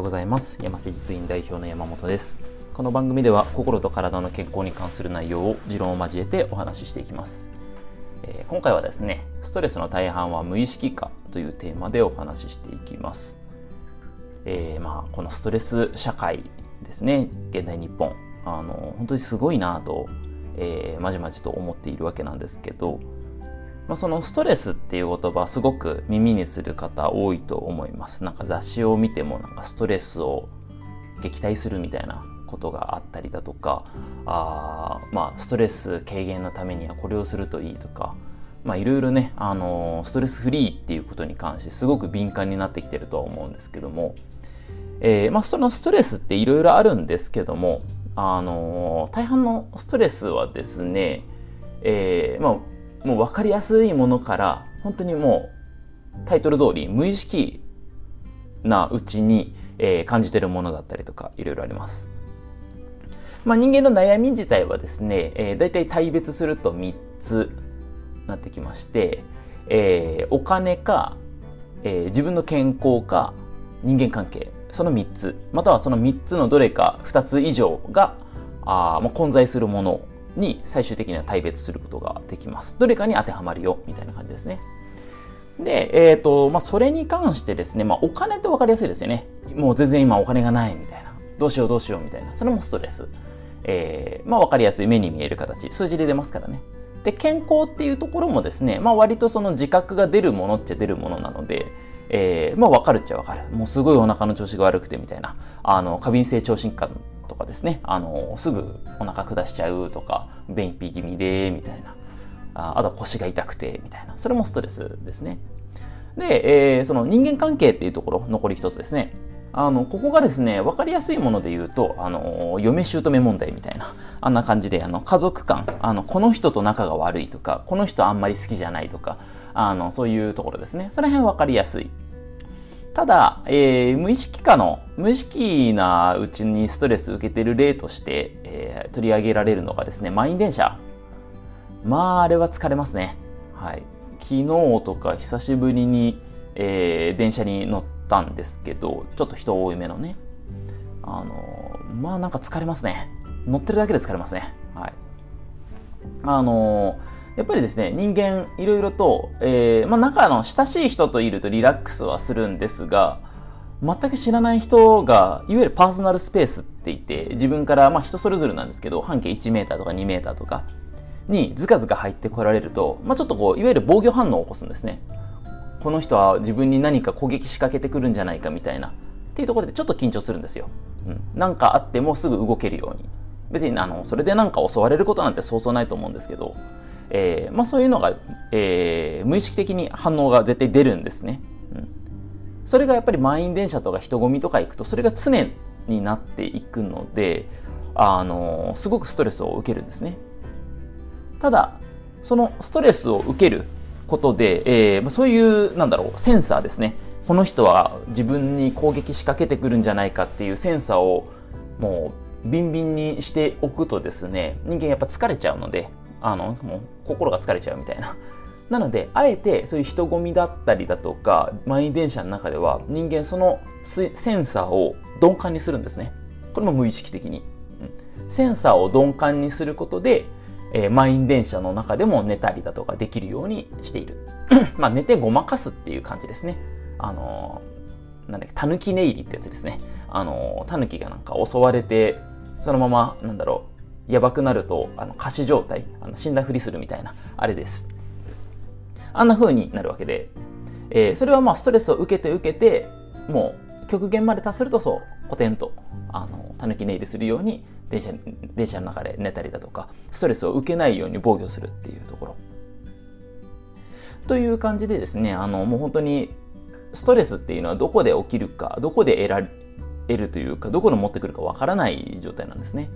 ようございます。山瀬実院代表の山本です。この番組では心と体の健康に関する内容を持論を交えてお話ししていきます、えー、今回はですねストレスの大半は無意識化というテーマでお話ししていきます、えー、まあこのストレス社会ですね。現代日本。あの本当にすごいなと、えー、まじまじと思っているわけなんですけどまあ、そのストレスっていう言葉すごく耳にする方多いと思います。なんか雑誌を見てもなんかストレスを撃退するみたいなことがあったりだとか、あまあストレス軽減のためにはこれをするといいとか、まあいろいろね、あのストレスフリーっていうことに関してすごく敏感になってきてるとは思うんですけども、えー、まあそのストレスっていろいろあるんですけども、あの大半のストレスはですね、えー、まあもう分かりやすいものから本当にもうタイトル通り無意識なうちに、えー、感じてるものだったりとかいろいろあります。まあ、人間の悩み自体はですね、えー、大体大別すると3つなってきまして、えー、お金か、えー、自分の健康か人間関係その3つまたはその3つのどれか2つ以上があ、まあ、混在するものに最終的には大別することができます。どれかに当てはまるよ、みたいな感じですね。で、えっ、ー、と、まあ、それに関してですね、まあ、お金って分かりやすいですよね。もう全然今お金がないみたいな。どうしようどうしようみたいな。それもストレス。えー、まあ、分かりやすい目に見える形。数字で出ますからね。で、健康っていうところもですね、まあ、割とその自覚が出るものっちゃ出るものなので、えー、まあ、分かるっちゃ分かる。もうすごいお腹の調子が悪くてみたいな。あの、過敏性聴診科とかですね、あの、すぐお腹下しちゃうとか、便秘気味で、みたいな。ああとは腰が痛くて、みたいな。それもストレスですね。で、えー、その人間関係っていうところ、残り一つですね。あの、ここがですね、わかりやすいもので言うと、あの、嫁姑問題みたいな、あんな感じで、あの、家族間、あの、この人と仲が悪いとか、この人あんまり好きじゃないとか、あの、そういうところですね。その辺わかりやすいただ、えー、無意識化の、無意識なうちにストレス受けてる例として、えー、取り上げられるのがですね、満員電車。まあ、あれは疲れますね。はい。昨日とか久しぶりに、えー、電車に乗ったんですけど、ちょっと人多いめのね。あのまあなんか疲れますね。乗ってるだけで疲れますね。はい。あのーやっぱりですね、人間いろいろと、えー、まあ仲の親しい人といるとリラックスはするんですが、全く知らない人が、いわゆるパーソナルスペースって言って、自分から、まあ人それぞれなんですけど、半径1メーターとか2メーターとかにずかずか入ってこられると、まあちょっとこう、いわゆる防御反応を起こすんですね。この人は自分に何か攻撃仕掛けてくるんじゃないかみたいな。っていうところでちょっと緊張するんですよ。うん。なんかあってもすぐ動けるように。別にあの、それでなんか襲われることなんてそうそうないと思うんですけど、えーまあ、そういうのが、えー、無意識的に反応が絶対出るんですね。うん、それがやっぱり満員電車とか人混みとか行くとそれが常になっていくので、あのすごくストレスを受けるんですね。ただそのストレスを受けることで、えー、そういうなんだろうセンサーですねこの人は自分に攻撃仕掛けてくるんじゃないかっていうセンサーをもうビンビンにしておくとですね人間やっぱ疲れちゃうのであのもう心が疲れちゃうみたいな。なので、あえてそういう人混みだったりだとか、満員電車の中では人間そのセンサーを鈍感にするんですね。これも無意識的に。うん、センサーを鈍感にすることで、えー、満員電車の中でも寝たりだとかできるようにしている。まあ寝てごまかすっていう感じですね。あのー、なんだっけ、たぬき寝入りってやつですね。あのー、たぬきがなんか襲われて、そのまま、なんだろう、やばくなると、あの、仮死状態、あの死んだふりするみたいな、あれです。あんな風になるわけで、えー、それはまあストレスを受けて受けて、もう極限まで達するとそう、コテンと、あの、たぬき寝入りするように、電車、電車の中で寝たりだとか、ストレスを受けないように防御するっていうところ。という感じでですね、あの、もう本当に、ストレスっていうのはどこで起きるか、どこで得られ、るというか、どこの持ってくるかわからない状態なんですね。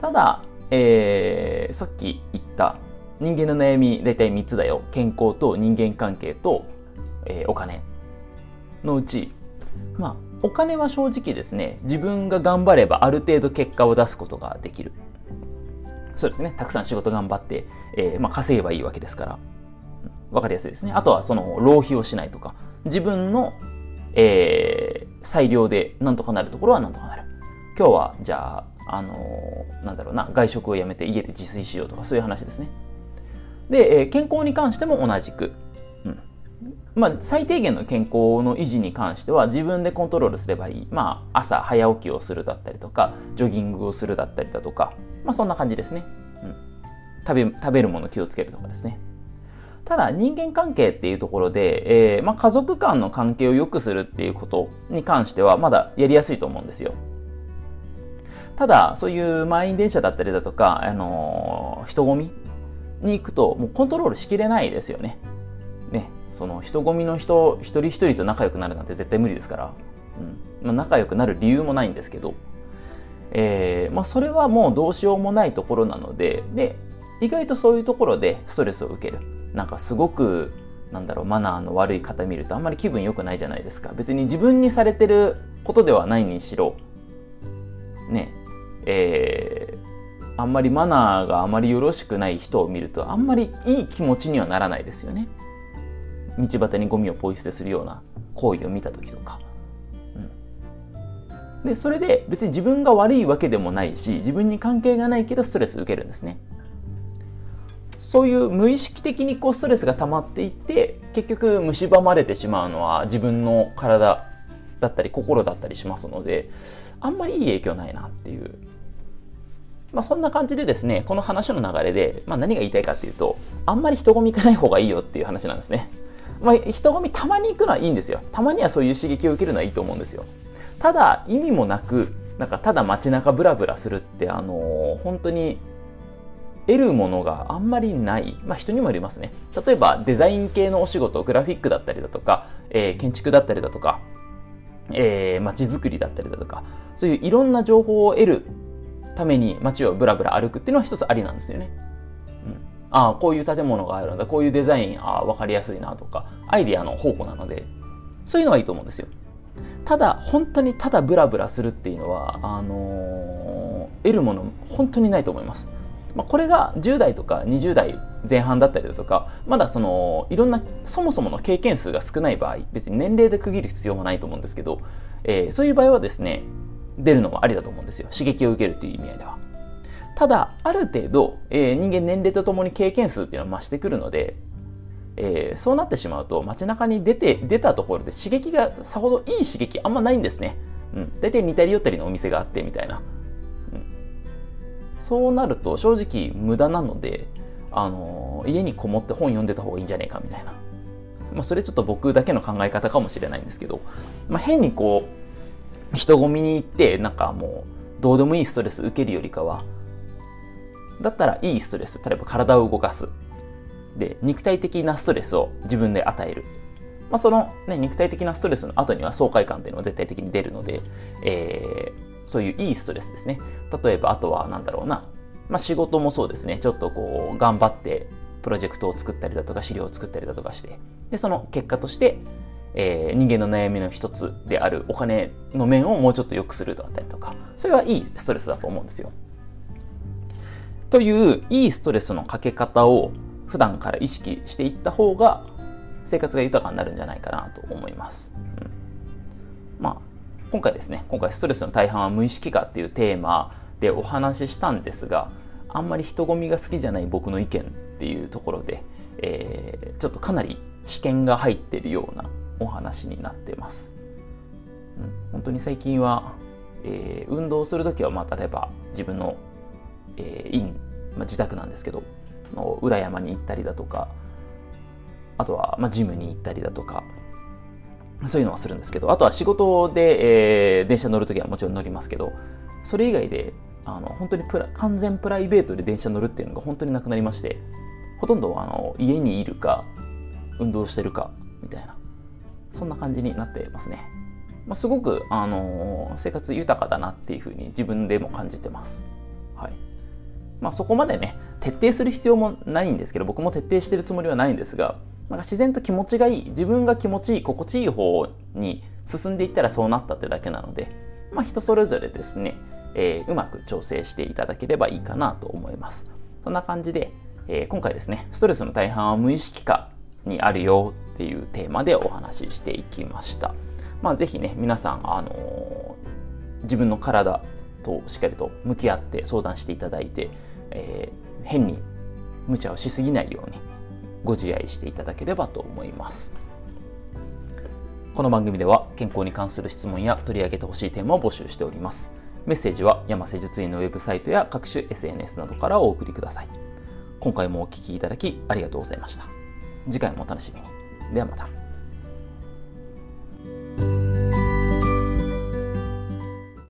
ただ、えー、さっき言った人間の悩み大体3つだよ。健康と人間関係と、えー、お金のうち、まあ、お金は正直ですね、自分が頑張ればある程度結果を出すことができる。そうですね。たくさん仕事頑張って、えー、まあ、稼げばいいわけですから。わかりやすいですね。あとはその浪費をしないとか、自分の、えー、裁量でなんとかなるところはなんとかなる。今日はじゃあ、あの、なんだろうな、外食をやめて家で自炊しようとかそういう話ですね。で、えー、健康に関しても同じく。うんまあ、最低限の健康の維持に関しては自分でコントロールすればいい。まあ、朝早起きをするだったりとか、ジョギングをするだったりだとか、まあ、そんな感じですね。うん、食べ食べるもの気をつけるとかですね。ただ人間関係っていうところで、えーまあ、家族間の関係を良くするっていうことに関してはまだやりやすいと思うんですよ。ただそういう満員電車だったりだとか、あの、人混みに行くともうコントロールしきれないですよね。ね。その人混みの人一人一人と仲良くなるなんて絶対無理ですから、うん。まあ、仲良くなる理由もないんですけど、えーまあ、それはもうどうしようもないところなので。で意外とそういうところでストレスを受ける。なんかすごくなんだろうマナーの悪い方見るとあんまり気分良くないじゃないですか。別に自分にされてることではないにしろ。ね。えー、あんまりマナーがあまりよろしくない人を見るとあんまりいい気持ちにはならないですよね。道端にゴミをポイ捨てするような行為を見た時とか、うん、でそれで別に自分が悪いわけでもないし自分に関係がないけどストレス受けるんですね。そういう無意識的にこうストレスが溜まっていって結局蝕まれてしまうのは自分の体だったり心だったりしますのであんまりいい影響ないなっていうまあ、そんな感じでですねこの話の流れで、まあ、何が言いたいかっていうとあんまり人混み行かない方がいいよっていう話なんですね、まあ、人混みたまに行くのはいいんですよたまにはそういう刺激を受けるのはいいと思うんですよただ意味もなくなんかただ街中ブラブラするってあのー、本当に得るものがあんまりない。まあ人にもよりますね。例えばデザイン系のお仕事、グラフィックだったりだとか、えー、建築だったりだとか、えー、街づくりだったりだとか、そういういろんな情報を得るために街をブラブラ歩くっていうのは一つありなんですよね。うん、ああ、こういう建物があるんだ、こういうデザイン、ああ、わかりやすいなとか、アイディアの宝庫なので、そういうのはいいと思うんですよ。ただ、本当にただブラブラするっていうのは、あのー、得るもの本当にないと思います。まあ、これが10代とか20代前半だったりだとかまだそのいろんなそもそもの経験数が少ない場合別に年齢で区切る必要もないと思うんですけど、えー、そういう場合はですね出るのもありだと思うんですよ。刺激を受けるという意味合いでは。ただある程度、えー、人間年齢とともに経験数っていうのは増してくるのでえー、そうなってしまうと街中に出て出たところで刺激がさほどいい刺激あんまないんですね、うん、大体似たり寄ったりのお店があってみたいな。そうなると正直無駄なので、あの家にこもって本読んでた方がいいんじゃねえかみたいな。まあ、それちょっと僕だけの考え方かもしれないんですけど、まあ、変にこう、人混みに行って、なんかもう、どうでもいいストレス受けるよりかは、だったらいいストレス、例えば体を動かす。で、肉体的なストレスを自分で与える。まあ、その、ね、肉体的なストレスの後には爽快感っていうのは絶対的に出るので、えー、そういういいストレスですね。例えば、あとは何だろうな。まあ、仕事もそうですね。ちょっとこう、頑張ってプロジェクトを作ったりだとか、資料を作ったりだとかして、で、その結果として、えー、人間の悩みの一つであるお金の面をもうちょっと良くするだったりとか、それはいいストレスだと思うんですよ。という、いいストレスのかけ方を普段から意識していった方が、生活が豊かになるんじゃないかなと思います。うん、まあ、今回ですね、今回ストレスの大半は無意識化っていうテーマでお話ししたんですが、あんまり人混みが好きじゃない僕の意見っていうところで、えー、ちょっとかなり試験が入ってるようなお話になってます。うん、本当に最近は、えー、運動するときは、まあ、例えば自分の、えー、院、まあ、自宅なんですけど、の裏山に行ったりだとか、あとは、まあ、ジムに行ったりだとか、そういうのはするんですけど、あとは仕事で、えー、電車乗るときはもちろん乗りますけど、それ以外で、あの、本当にプラ完全プライベートで電車乗るっていうのが本当になくなりまして、ほとんどあの家にいるか、運動してるか、みたいな、そんな感じになってますね。まあ、すごく、あのー、生活豊かだなっていうふうに自分でも感じてます。はい。まあ、そこまでね、徹底する必要もないんですけど、僕も徹底してるつもりはないんですが、なんか自然と気持ちがいい自分が気持ちいい心地いい方に進んでいったらそうなったってだけなので、まあ、人それぞれですね、えー、うまく調整していただければいいかなと思います。そんな感じで、えー、今回ですねストレスの大半は無意識化にあるよっていうテーマでお話ししていきました。まあ、ぜひね皆さん、あのー、自分の体としっかりと向き合って相談していただいて、え、変に無茶をしすぎないようにご自愛していただければと思います。この番組では健康に関する質問や取り上げてほしいテーマを募集しております。メッセージは山瀬術院のウェブサイトや各種 SNS などからお送りください。今回もお聴きいただきありがとうございました。次回もお楽しみに。ではまた。